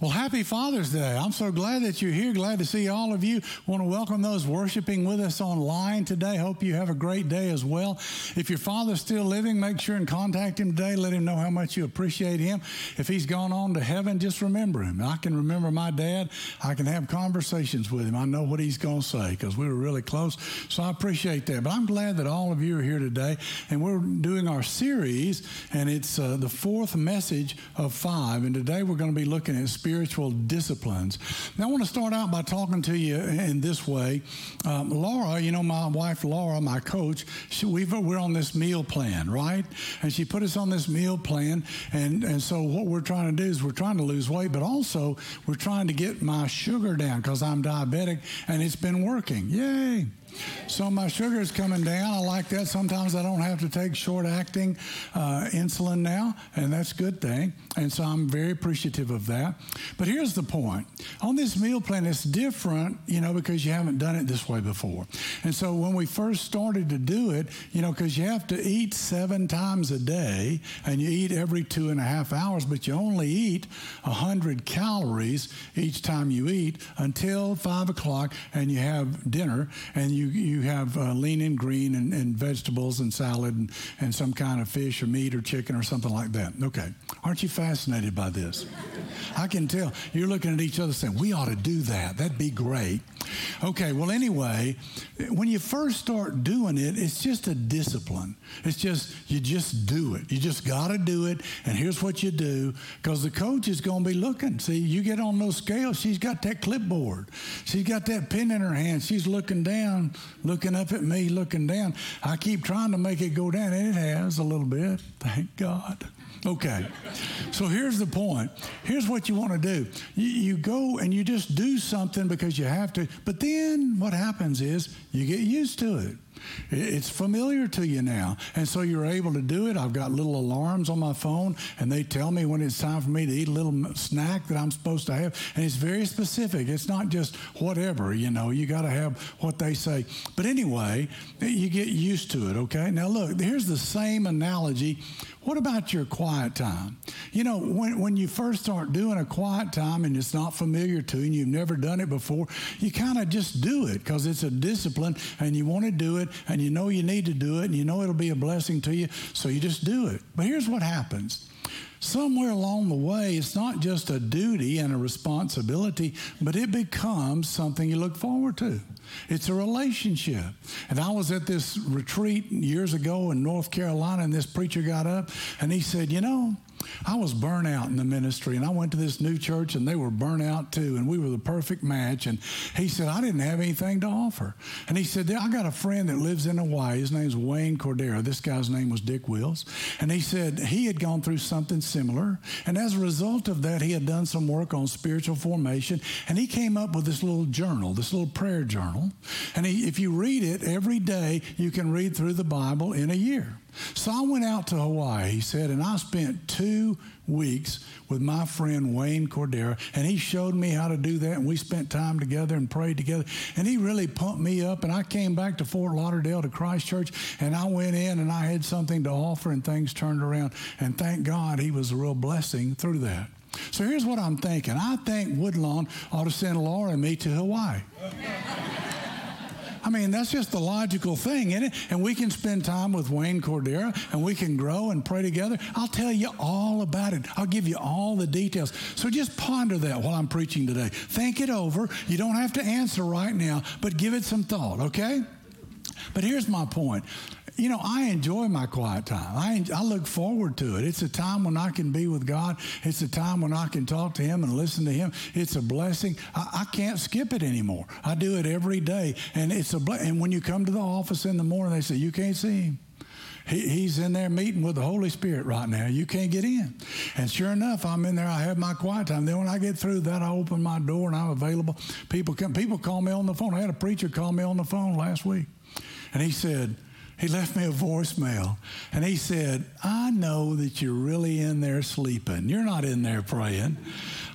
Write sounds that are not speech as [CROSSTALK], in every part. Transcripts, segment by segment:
Well, happy Father's Day. I'm so glad that you're here. Glad to see all of you. Want to welcome those worshiping with us online today. Hope you have a great day as well. If your father's still living, make sure and contact him today. Let him know how much you appreciate him. If he's gone on to heaven, just remember him. I can remember my dad. I can have conversations with him. I know what he's going to say because we were really close. So I appreciate that. But I'm glad that all of you are here today. And we're doing our series, and it's uh, the fourth message of five. And today we're going to be looking at spiritual disciplines. Now, I want to start out by talking to you in this way. Um, Laura, you know, my wife Laura, my coach, she, we are on this meal plan, right? And she put us on this meal plan. And, and so, what we're trying to do is we're trying to lose weight, but also we're trying to get my sugar down because I'm diabetic and it's been working. Yay! So my sugar is coming down. I like that. Sometimes I don't have to take short acting uh, insulin now, and that's a good thing. And so I'm very appreciative of that. But here's the point on this meal plan, it's different, you know, because you haven't done it this way before. And so when we first started to do it, you know, because you have to eat seven times a day and you eat every two and a half hours, but you only eat 100 calories each time you eat until five o'clock and you have dinner and you you, you have uh, lean and green and, and, vegetables and salad and, and some kind of fish or meat or chicken or something like that. Okay. Aren't you fascinated by this? I can tell. You're looking at each other saying, we ought to do that. That'd be great. Okay, well, anyway, when you first start doing it, it's just a discipline. It's just, you just do it. You just got to do it, and here's what you do because the coach is going to be looking. See, you get on those scales, she's got that clipboard, she's got that pen in her hand, she's looking down, looking up at me, looking down. I keep trying to make it go down, and it has a little bit. Thank God. Okay. So here's the point. Here's what you want to do. You, you, go and you just do something because you have to. But then what happens is you get used to it. It's familiar to you now. And so you're able to do it. I've got little alarms on my phone, and they tell me when it's time for me to eat a little snack that I'm supposed to have. And it's very specific. It's not just whatever, you know, you got to have what they say. But anyway, you get used to it, okay? Now, look, here's the same analogy what about your quiet time? You know, when, when you first start doing a quiet time and it's not familiar to you and you've never done it before, you kind of just do it because it's a discipline and you want to do it and you know you need to do it and you know it'll be a blessing to you, so you just do it. But here's what happens somewhere along the way, it's not just a duty and a responsibility, but it becomes something you look forward to. It's a relationship. And I was at this retreat years ago in North Carolina, and this preacher got up and he said, You know, I was burnt out in the ministry, and I went to this new church, and they were burnt out too, and we were the perfect match. And he said, I didn't have anything to offer. And he said, I got a friend that lives in Hawaii. His name's Wayne Cordeiro. This guy's name was Dick Wills. And he said he had gone through something similar. And as a result of that, he had done some work on spiritual formation. And he came up with this little journal, this little prayer journal. And he, if you read it every day, you can read through the Bible in a year. So I went out to Hawaii, he said, and I spent two weeks with my friend Wayne Cordeiro, and he showed me how to do that, and we spent time together and prayed together. And he really pumped me up, and I came back to Fort Lauderdale to Christ Church, and I went in and I had something to offer, and things turned around. And thank God he was a real blessing through that. So here's what I'm thinking. I think Woodlawn ought to send Laura and me to Hawaii. I mean, that's just the logical thing, isn't it? And we can spend time with Wayne Cordeiro and we can grow and pray together. I'll tell you all about it. I'll give you all the details. So just ponder that while I'm preaching today. Think it over. You don't have to answer right now, but give it some thought, okay? But here's my point you know, I enjoy my quiet time. I, I look forward to it. It's a time when I can be with God. It's a time when I can talk to Him and listen to Him. It's a blessing. I, I can't skip it anymore. I do it every day, and it's a ble- and when you come to the office in the morning, they say you can't see Him. He, he's in there meeting with the Holy Spirit right now. You can't get in. And sure enough, I'm in there. I have my quiet time. Then when I get through that, I open my door and I'm available. People come. People call me on the phone. I had a preacher call me on the phone last week, and he said he left me a voicemail and he said, I know that you're really in there sleeping. You're not in there praying.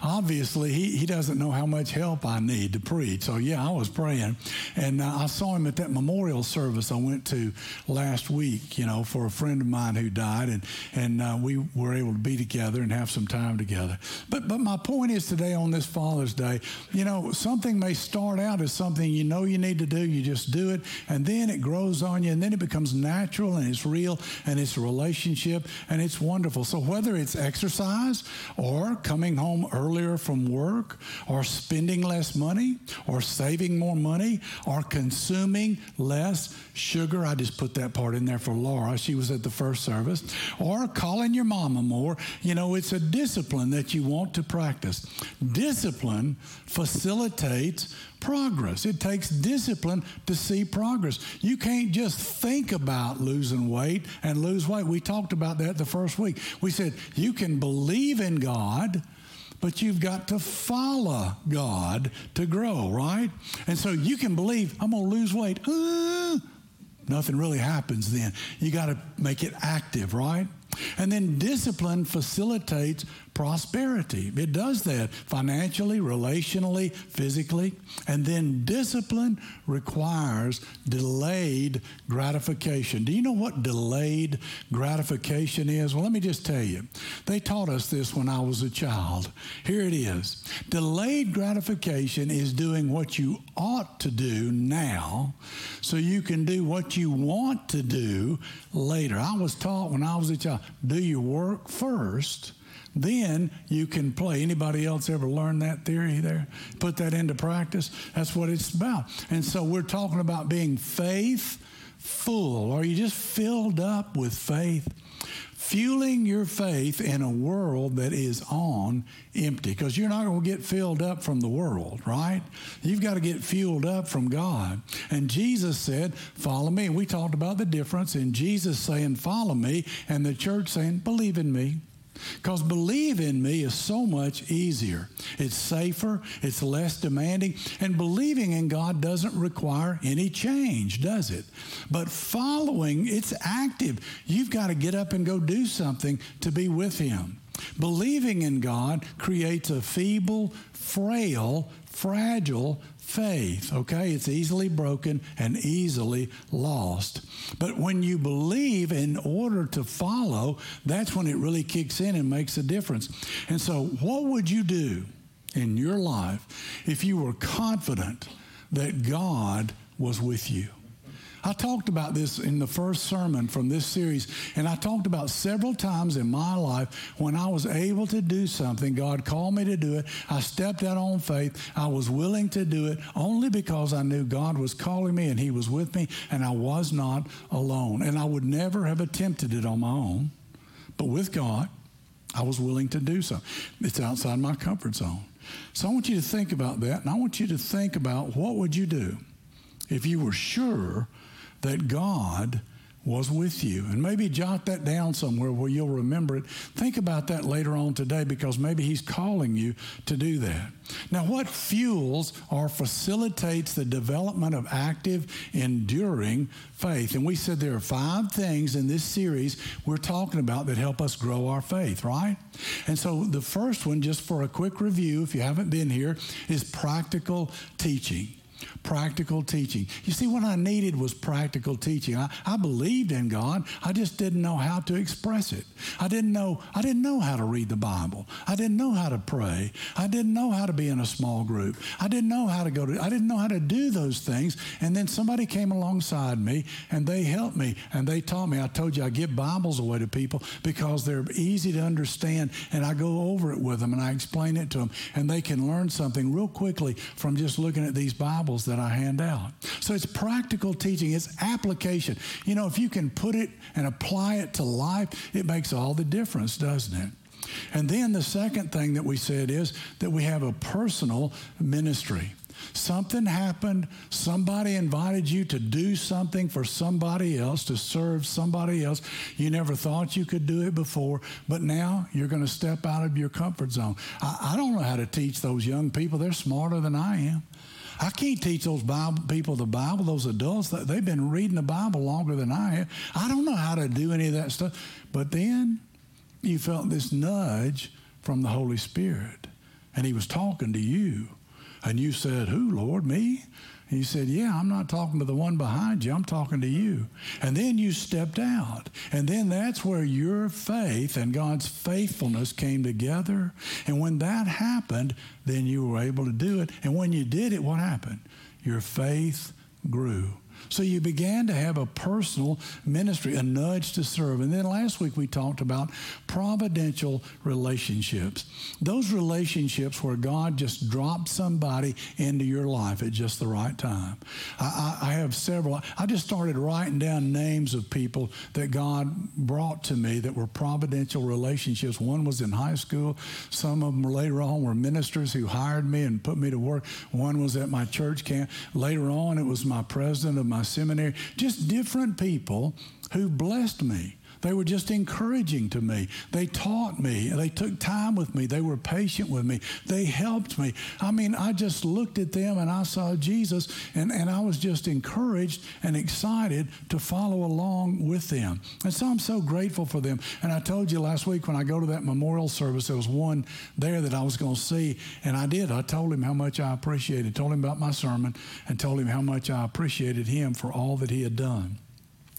Obviously he, he doesn't know how much help I need to preach. So, yeah, I was praying. And uh, I saw him at that memorial service I went to last week, you know, for a friend of mine who died. And, and uh, we were able to be together and have some time together. But, but my point is today on this Father's Day, you know, something may start out as something you know you need to do, you just do it, and then it grows on you, and then it becomes natural and it's real and it's a relationship and it's wonderful. So, whether it's exercise or coming home earlier from work or spending less money or saving more money or consuming less sugar, I just put that part in there for Laura. She was at the first service, or calling your mama more, you know, it's a discipline that you want to practice. Discipline facilitates progress. It takes discipline to see progress. You can't just think about losing weight and lose weight. We talked about that the first week. We said you can believe in God, but you've got to follow God to grow, right? And so you can believe, I'm going to lose weight. Uh, nothing really happens then. You got to make it active, right? And then discipline facilitates prosperity. It does that financially, relationally, physically. And then discipline requires delayed gratification. Do you know what delayed gratification is? Well, let me just tell you. They taught us this when I was a child. Here it is delayed gratification is doing what you ought to do now so you can do what you want to do later. I was taught when I was a child do your work first then you can play. Anybody else ever learn that theory there? Put that into practice? That's what it's about. And so we're talking about being faithful. Are you just filled up with faith? Fueling your faith in a world that is on empty because you're not going to get filled up from the world, right? You've got to get fueled up from God. And Jesus said, Follow me. And we talked about the difference in Jesus saying, Follow me, and the church saying, Believe in me. Because believe in me is so much easier. It's safer, it's less demanding, and believing in God doesn't require any change, does it? But following, it's active. You've got to get up and go do something to be with Him. Believing in God creates a feeble, frail, fragile faith, okay? It's easily broken and easily lost. But when you believe in order to follow, that's when it really kicks in and makes a difference. And so, what would you do in your life if you were confident that God was with you? I talked about this in the first sermon from this series, and I talked about several times in my life when I was able to do something. God called me to do it. I stepped out on faith. I was willing to do it only because I knew God was calling me and He was with me, and I was not alone. And I would never have attempted it on my own, but with God, I was willing to do so. It's outside my comfort zone. So I want you to think about that, and I want you to think about what would you do if you were sure that God was with you. And maybe jot that down somewhere where you'll remember it. Think about that later on today because maybe He's calling you to do that. Now, what fuels or facilitates the development of active, enduring faith? And we said there are five things in this series we're talking about that help us grow our faith, right? And so the first one, just for a quick review, if you haven't been here, is practical teaching practical teaching. You see, what I needed was practical teaching. I, I believed in God. I just didn't know how to express it. I didn't know, I didn't know how to read the Bible. I didn't know how to pray. I didn't know how to be in a small group. I didn't know how to go to, I didn't know how to do those things. And then somebody came alongside me and they helped me and they taught me. I told you I give Bibles away to people because they're easy to understand and I go over it with them and I explain it to them and they can learn something real quickly from just looking at these Bibles that I hand out. So it's practical teaching, it's application. You know, if you can put it and apply it to life, it makes all the difference, doesn't it? And then the second thing that we said is that we have a personal ministry. Something happened. Somebody invited you to do something for somebody else, to serve somebody else. You never thought you could do it before, but now you're going to step out of your comfort zone. I, I don't know how to teach those young people. They're smarter than I am. I can't teach those Bible, people the Bible, those adults. They've been reading the Bible longer than I have. I don't know how to do any of that stuff. But then you felt this nudge from the Holy Spirit and he was talking to you. And you said, Who, Lord? Me? And he said, Yeah, I'm not talking to the one behind you, I'm talking to you. And then you stepped out. And then that's where your faith and God's faithfulness came together. And when that happened, then you were able to do it. And when you did it, what happened? Your faith grew. So you began to have a personal ministry, a nudge to serve. And then last week we talked about providential relationships. Those relationships where God just dropped somebody into your life at just the right time. I, I, I have several. I just started writing down names of people that God brought to me that were providential relationships. One was in high school. Some of them later on were ministers who hired me and put me to work. One was at my church camp. Later on, it was my president of my seminary, just different people who blessed me. They were just encouraging to me. They taught me. They took time with me. They were patient with me. They helped me. I mean, I just looked at them and I saw Jesus, and, and I was just encouraged and excited to follow along with them. And so I'm so grateful for them. And I told you last week when I go to that memorial service, there was one there that I was going to see, and I did. I told him how much I appreciated, told him about my sermon, and told him how much I appreciated him for all that he had done.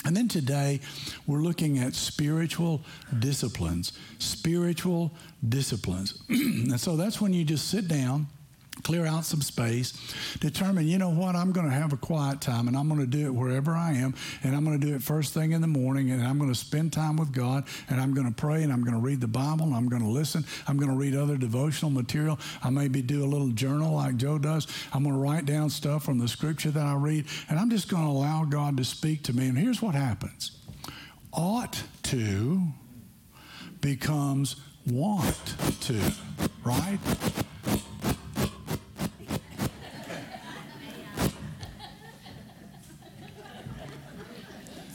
And then today, we're looking at spiritual disciplines. Spiritual disciplines. [CLEARS THROAT] and so that's when you just sit down clear out some space, determine, you know what, I'm going to have a quiet time and I'm going to do it wherever I am and I'm going to do it first thing in the morning and I'm going to spend time with God and I'm going to pray and I'm going to read the Bible and I'm going to listen. I'm going to read other devotional material. I maybe do a little journal like Joe does. I'm going to write down stuff from the scripture that I read and I'm just going to allow God to speak to me. And here's what happens. Ought to becomes want to, right?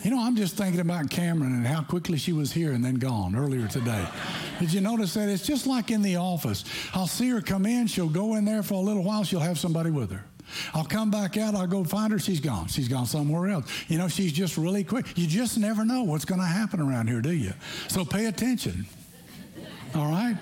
You know, I'm just thinking about Cameron and how quickly she was here and then gone earlier today. Did you notice that? It's just like in the office. I'll see her come in, she'll go in there for a little while, she'll have somebody with her. I'll come back out, I'll go find her, she's gone. She's gone somewhere else. You know, she's just really quick. You just never know what's going to happen around here, do you? So pay attention. All right?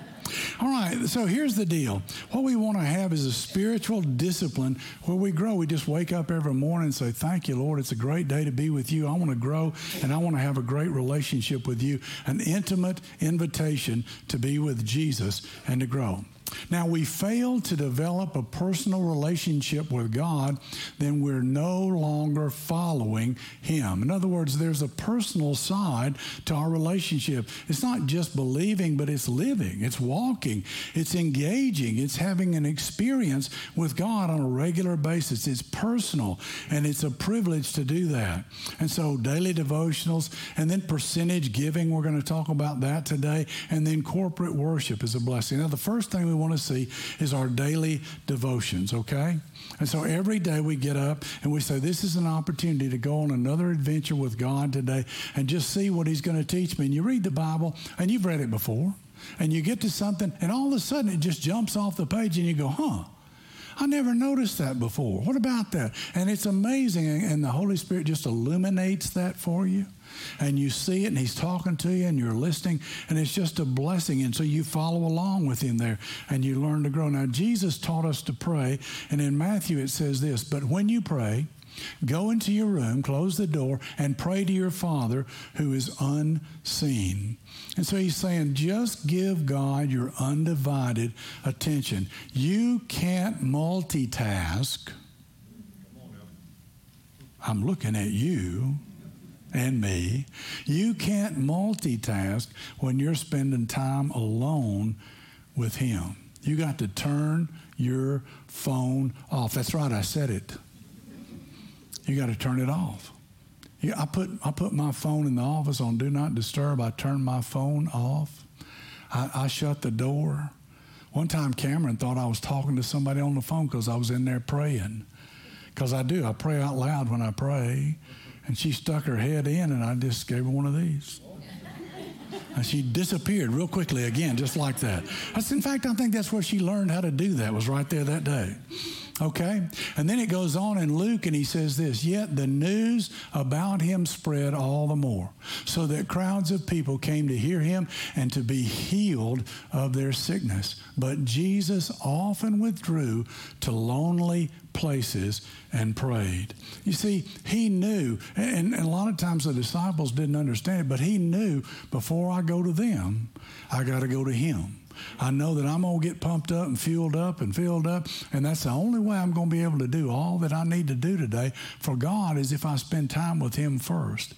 All right, so here's the deal. What we want to have is a spiritual discipline where we grow. We just wake up every morning and say, Thank you, Lord. It's a great day to be with you. I want to grow and I want to have a great relationship with you, an intimate invitation to be with Jesus and to grow. Now, we fail to develop a personal relationship with God, then we're no longer following Him. In other words, there's a personal side to our relationship. It's not just believing, but it's living, it's walking, it's engaging, it's having an experience with God on a regular basis. It's personal, and it's a privilege to do that. And so, daily devotionals, and then percentage giving, we're going to talk about that today, and then corporate worship is a blessing. Now, the first thing we want to see is our daily devotions, okay? And so every day we get up and we say, This is an opportunity to go on another adventure with God today and just see what He's going to teach me. And you read the Bible, and you've read it before, and you get to something, and all of a sudden it just jumps off the page, and you go, Huh. I never noticed that before. What about that? And it's amazing, and the Holy Spirit just illuminates that for you and you see it and he's talking to you and you're listening and it's just a blessing and so you follow along with him there and you learn to grow now jesus taught us to pray and in matthew it says this but when you pray Go into your room, close the door, and pray to your Father who is unseen. And so he's saying, just give God your undivided attention. You can't multitask. I'm looking at you and me. You can't multitask when you're spending time alone with Him. You got to turn your phone off. That's right, I said it. You got to turn it off. I put I put my phone in the office on do not disturb. I turn my phone off. I, I shut the door. One time, Cameron thought I was talking to somebody on the phone because I was in there praying. Because I do, I pray out loud when I pray. And she stuck her head in, and I just gave her one of these. And she disappeared real quickly again, just like that. That's, in fact, I think that's where she learned how to do that, was right there that day. Okay? And then it goes on in Luke and he says this Yet the news about him spread all the more, so that crowds of people came to hear him and to be healed of their sickness. But Jesus often withdrew to lonely places and prayed. You see, he knew, and, and a lot of times the disciples didn't understand it, but he knew before I go to them, I got to go to him. I know that I'm going to get pumped up and fueled up and filled up. And that's the only way I'm going to be able to do all that I need to do today for God is if I spend time with Him first.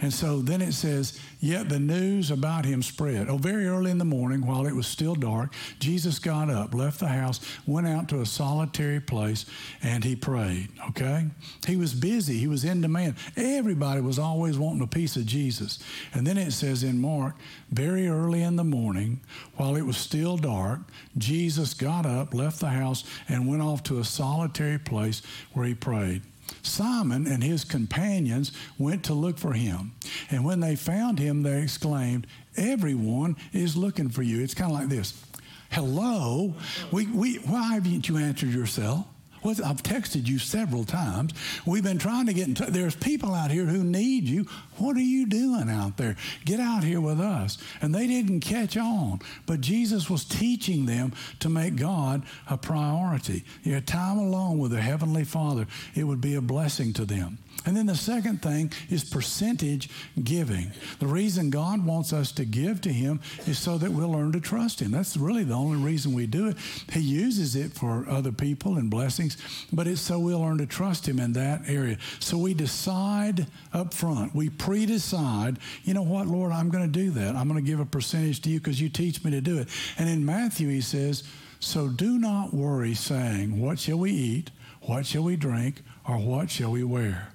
And so then it says, Yet the news about him spread. Oh, very early in the morning, while it was still dark, Jesus got up, left the house, went out to a solitary place, and he prayed. Okay? He was busy, he was in demand. Everybody was always wanting a piece of Jesus. And then it says in Mark, very early in the morning, while it was still dark, Jesus got up, left the house, and went off to a solitary place where he prayed. Simon and his companions went to look for him. And when they found him, they exclaimed, Everyone is looking for you. It's kind of like this Hello? We, we, why haven't you answered yourself? I've texted you several times. We've been trying to get in touch. There's people out here who need you. What are you doing out there? Get out here with us. And they didn't catch on. But Jesus was teaching them to make God a priority. You had time alone with the Heavenly Father, it would be a blessing to them. And then the second thing is percentage giving. The reason God wants us to give to Him is so that we'll learn to trust Him. That's really the only reason we do it. He uses it for other people and blessings, but it's so we'll learn to trust Him in that area. So we decide up front, we pre decide, you know what, Lord, I'm going to do that. I'm going to give a percentage to you because you teach me to do it. And in Matthew, He says, So do not worry, saying, What shall we eat? What shall we drink? Or what shall we wear?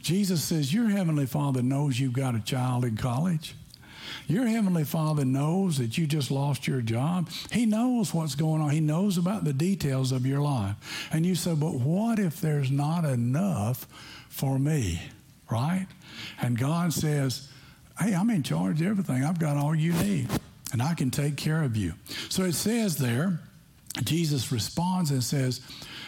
Jesus says, Your Heavenly Father knows you've got a child in college. Your Heavenly Father knows that you just lost your job. He knows what's going on. He knows about the details of your life. And you say, But what if there's not enough for me? Right? And God says, Hey, I'm in charge of everything. I've got all you need, and I can take care of you. So it says there, Jesus responds and says,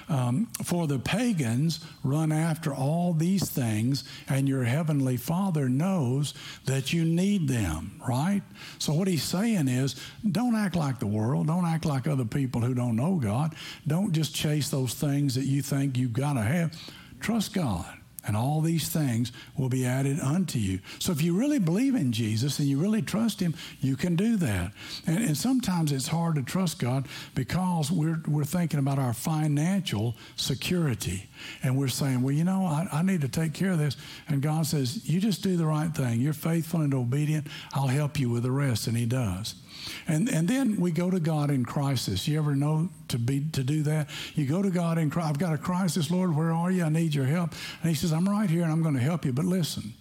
um, For the pagans run after all these things, and your heavenly Father knows that you need them, right? So, what he's saying is don't act like the world. Don't act like other people who don't know God. Don't just chase those things that you think you've got to have. Trust God and all these things will be added unto you. So if you really believe in Jesus and you really trust Him, you can do that. And, and, sometimes it's hard to trust God because we're, we're thinking about our financial security. And we're saying, well, you know, I, I need to take care of this. And God says, you just do the right thing. You're faithful and obedient. I'll help you with the rest. And He does. And, and then we go to God in crisis. You ever know to be to do that? You go to God in crisis. I've got a crisis, Lord. Where are you? I need your help. And He says, I'm right here and I'm going to help you. But listen,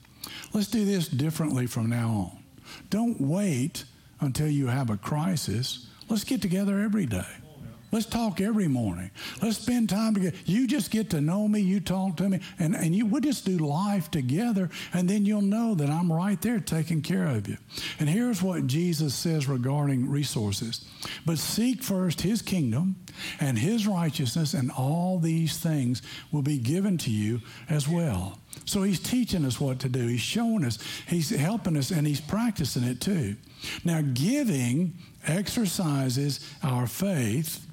let's do this differently from now on. Don't wait until you have a crisis. Let's get together every day. Let's talk every morning. Let's spend time together. You just get to know me, you talk to me, and, and you, we'll just do life together, and then you'll know that I'm right there taking care of you. And here's what Jesus says regarding resources But seek first his kingdom and his righteousness, and all these things will be given to you as well. So he's teaching us what to do. He's showing us, he's helping us, and he's practicing it too. Now, giving exercises our faith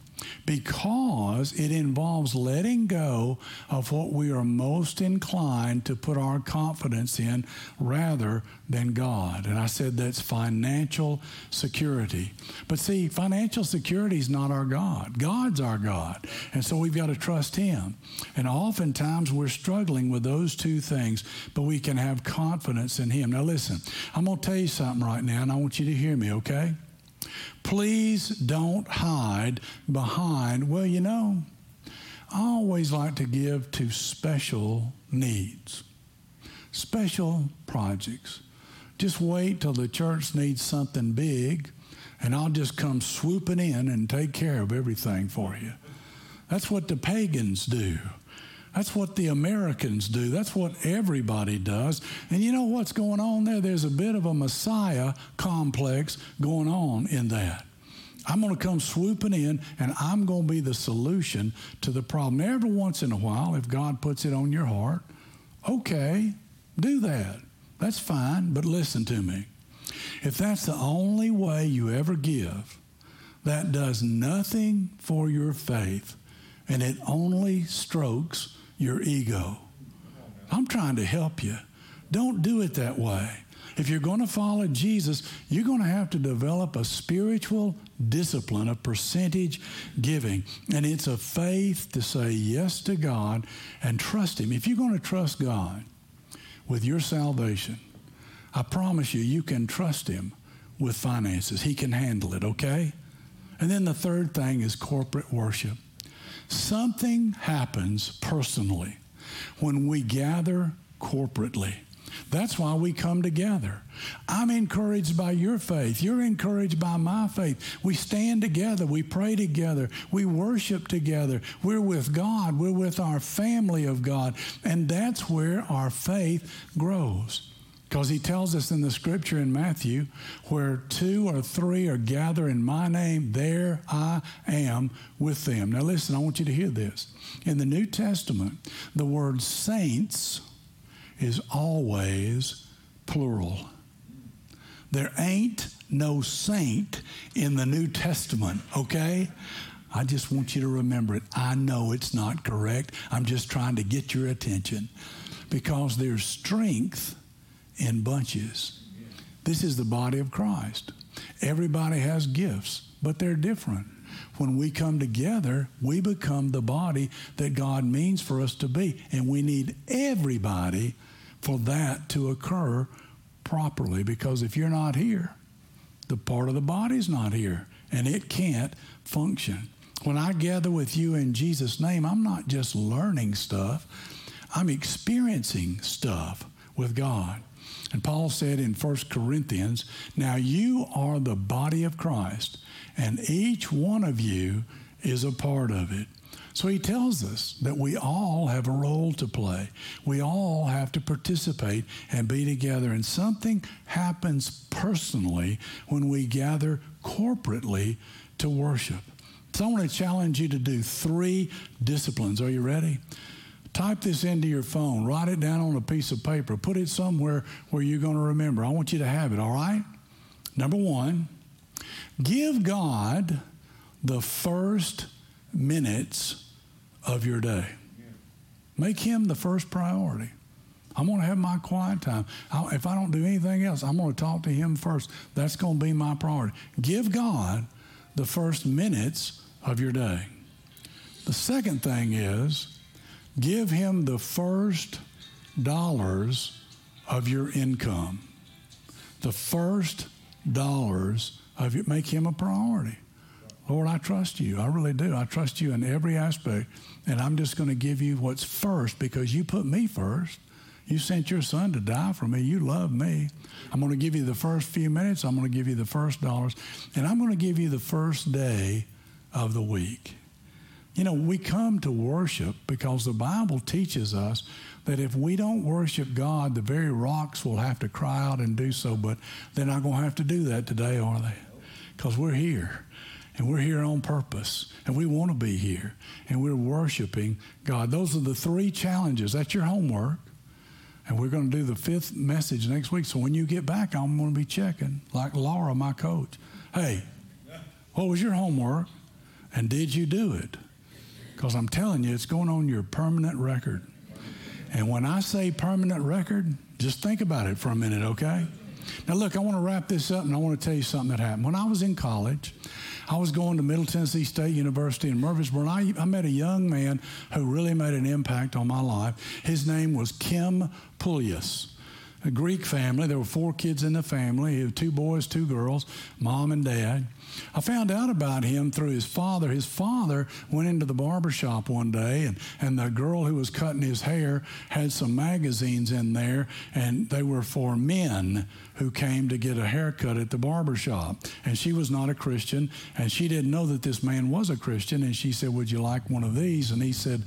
because it involves letting go of what we are most inclined to put our confidence in rather than God. And I said that's financial security. But see, financial security is not our God. God's our God. And so we've got to trust Him. And oftentimes we're struggling with those two things, but we can have confidence in Him. Now, listen, I'm going to tell you something right now, and I want you to hear me, okay? Please don't hide behind, well, you know, I always like to give to special needs, special projects. Just wait till the church needs something big, and I'll just come swooping in and take care of everything for you. That's what the pagans do. That's what the Americans do. That's what everybody does. And you know what's going on there? There's a bit of a Messiah complex going on in that. I'm going to come swooping in and I'm going to be the solution to the problem. Every once in a while, if God puts it on your heart, okay, do that. That's fine, but listen to me. If that's the only way you ever give, that does nothing for your faith and it only strokes your ego. I'm trying to help you. Don't do it that way. If you're going to follow Jesus, you're going to have to develop a spiritual discipline of percentage giving. And it's a faith to say yes to God and trust Him. If you're going to trust God with your salvation, I promise you, you can trust Him with finances. He can handle it, okay? And then the third thing is corporate worship. Something happens personally when we gather corporately. That's why we come together. I'm encouraged by your faith. You're encouraged by my faith. We stand together. We pray together. We worship together. We're with God. We're with our family of God. And that's where our faith grows. Because he tells us in the scripture in Matthew, where two or three are gathered in my name, there I am with them. Now, listen, I want you to hear this. In the New Testament, the word saints is always plural. There ain't no saint in the New Testament, okay? I just want you to remember it. I know it's not correct. I'm just trying to get your attention because there's strength in bunches. This is the body of Christ. Everybody has gifts, but they're different. When we come together, we become the body that God means for us to be. And we need everybody for that to occur properly because if you're not here, the part of the body's not here and it can't function. When I gather with you in Jesus' name, I'm not just learning stuff, I'm experiencing stuff with God. And Paul said in 1 Corinthians, Now you are the body of Christ, and each one of you is a part of it. So he tells us that we all have a role to play. We all have to participate and be together. And something happens personally when we gather corporately to worship. So I want to challenge you to do three disciplines. Are you ready? Type this into your phone, write it down on a piece of paper, put it somewhere where you're going to remember. I want you to have it, all right? Number one, give God the first minutes of your day. Make him the first priority. I'm going to have my quiet time. I, if I don't do anything else, I'm going to talk to him first. That's going to be my priority. Give God the first minutes of your day. The second thing is give him the first dollars of your income. The first dollars of you. Make him a priority. Lord, I trust you. I really do. I trust you in every aspect. And I'm just going to give you what's first because you put me first. You sent your son to die for me. You love me. I'm going to give you the first few minutes. I'm going to give you the first dollars. And I'm going to give you the first day of the week. You know, we come to worship because the Bible teaches us that if we don't worship God, the very rocks will have to cry out and do so. But they're not going to have to do that today, are they? Because we're here. And we're here on purpose. And we want to be here. And we're worshiping God. Those are the three challenges. That's your homework. And we're going to do the fifth message next week. So when you get back, I'm going to be checking, like Laura, my coach. Hey, what was your homework? And did you do it? Because I'm telling you, it's going on your permanent record. And when I say permanent record, just think about it for a minute, okay? Now, look, I want to wrap this up and I want to tell you something that happened. When I was in college, I was going to Middle Tennessee State University in Murfreesboro, and I, I met a young man who really made an impact on my life. His name was Kim Poulias a Greek family. There were four kids in the family two boys, two girls, mom and dad. I found out about him through his father. His father went into the barber shop one day, and, and the girl who was cutting his hair had some magazines in there, and they were for men who came to get a haircut at the barber shop. And she was not a Christian, and she didn't know that this man was a Christian. And she said, Would you like one of these? And he said,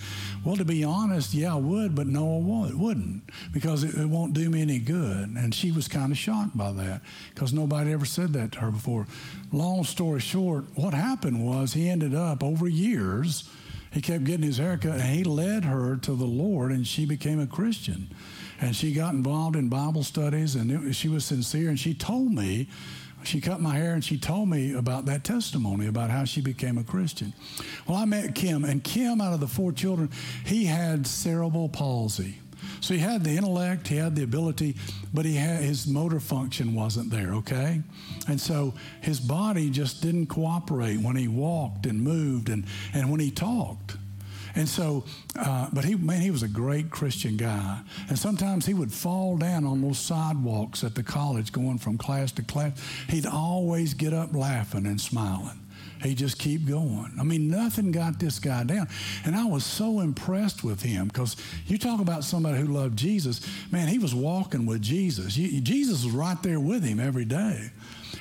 Well, to be honest, yeah, I would, but no, I wouldn't, because it, it won't do me any good. And she was kind of shocked by that, because nobody ever said that to her before. Long story short, what happened was he ended up over years, he kept getting his haircut and he led her to the Lord and she became a Christian. And she got involved in Bible studies and it, she was sincere. And she told me, she cut my hair and she told me about that testimony about how she became a Christian. Well, I met Kim, and Kim, out of the four children, he had cerebral palsy. So he had the intellect, he had the ability, but he had his motor function wasn't there, okay? And so his body just didn't cooperate when he walked and moved and, and when he talked. And so, uh, but he, man, he was a great Christian guy. And sometimes he would fall down on those sidewalks at the college going from class to class. He'd always get up laughing and smiling. He just keep going. I mean, nothing got this guy down. And I was so impressed with him because you talk about somebody who loved Jesus. Man, he was walking with Jesus. Jesus was right there with him every day.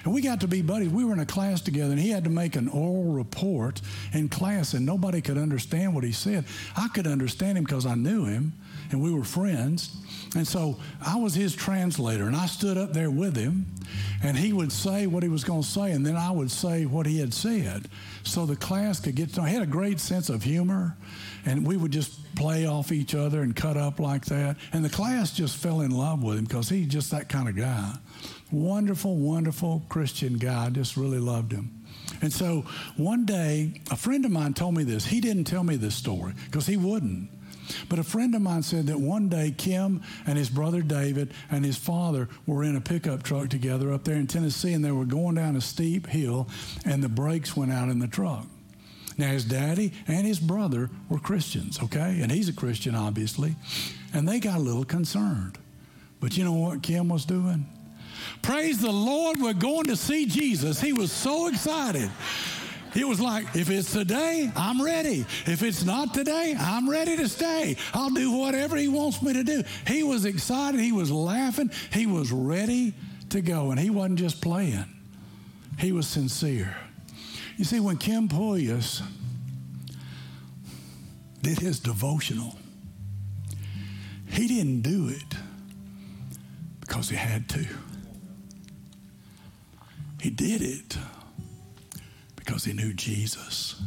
And we got to be buddies. We were in a class together, and he had to make an oral report in class, and nobody could understand what he said. I could understand him because I knew him, and we were friends. And so I was his translator, and I stood up there with him, and he would say what he was going to say, and then I would say what he had said. So the class could get to know. He had a great sense of humor, and we would just play off each other and cut up like that. And the class just fell in love with him because he's just that kind of guy. Wonderful, wonderful Christian guy. Just really loved him. And so one day, a friend of mine told me this. He didn't tell me this story because he wouldn't. But a friend of mine said that one day Kim and his brother David and his father were in a pickup truck together up there in Tennessee, and they were going down a steep hill, and the brakes went out in the truck. Now, his daddy and his brother were Christians, okay? And he's a Christian, obviously. And they got a little concerned. But you know what Kim was doing? Praise the Lord, we're going to see Jesus. He was so excited. It was like, if it's today, I'm ready. If it's not today, I'm ready to stay. I'll do whatever he wants me to do. He was excited. He was laughing. He was ready to go. And he wasn't just playing, he was sincere. You see, when Kim Poyas did his devotional, he didn't do it because he had to. He did it because he knew Jesus.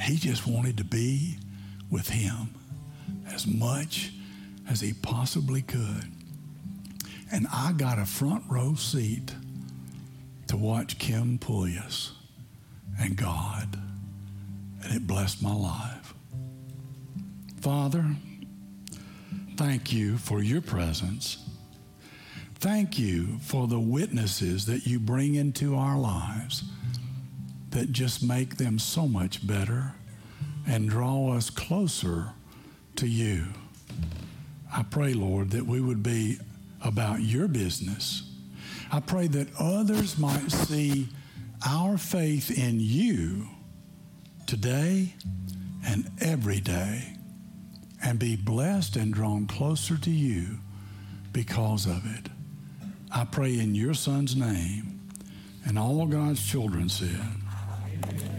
He just wanted to be with him as much as he possibly could. And I got a front row seat to watch Kim Poyas and God, and it blessed my life. Father, thank you for your presence. Thank you for the witnesses that you bring into our lives that just make them so much better and draw us closer to you. I pray, Lord, that we would be about your business. I pray that others might see our faith in you today and every day and be blessed and drawn closer to you because of it. I pray in your son's name. And all God's children said, yeah.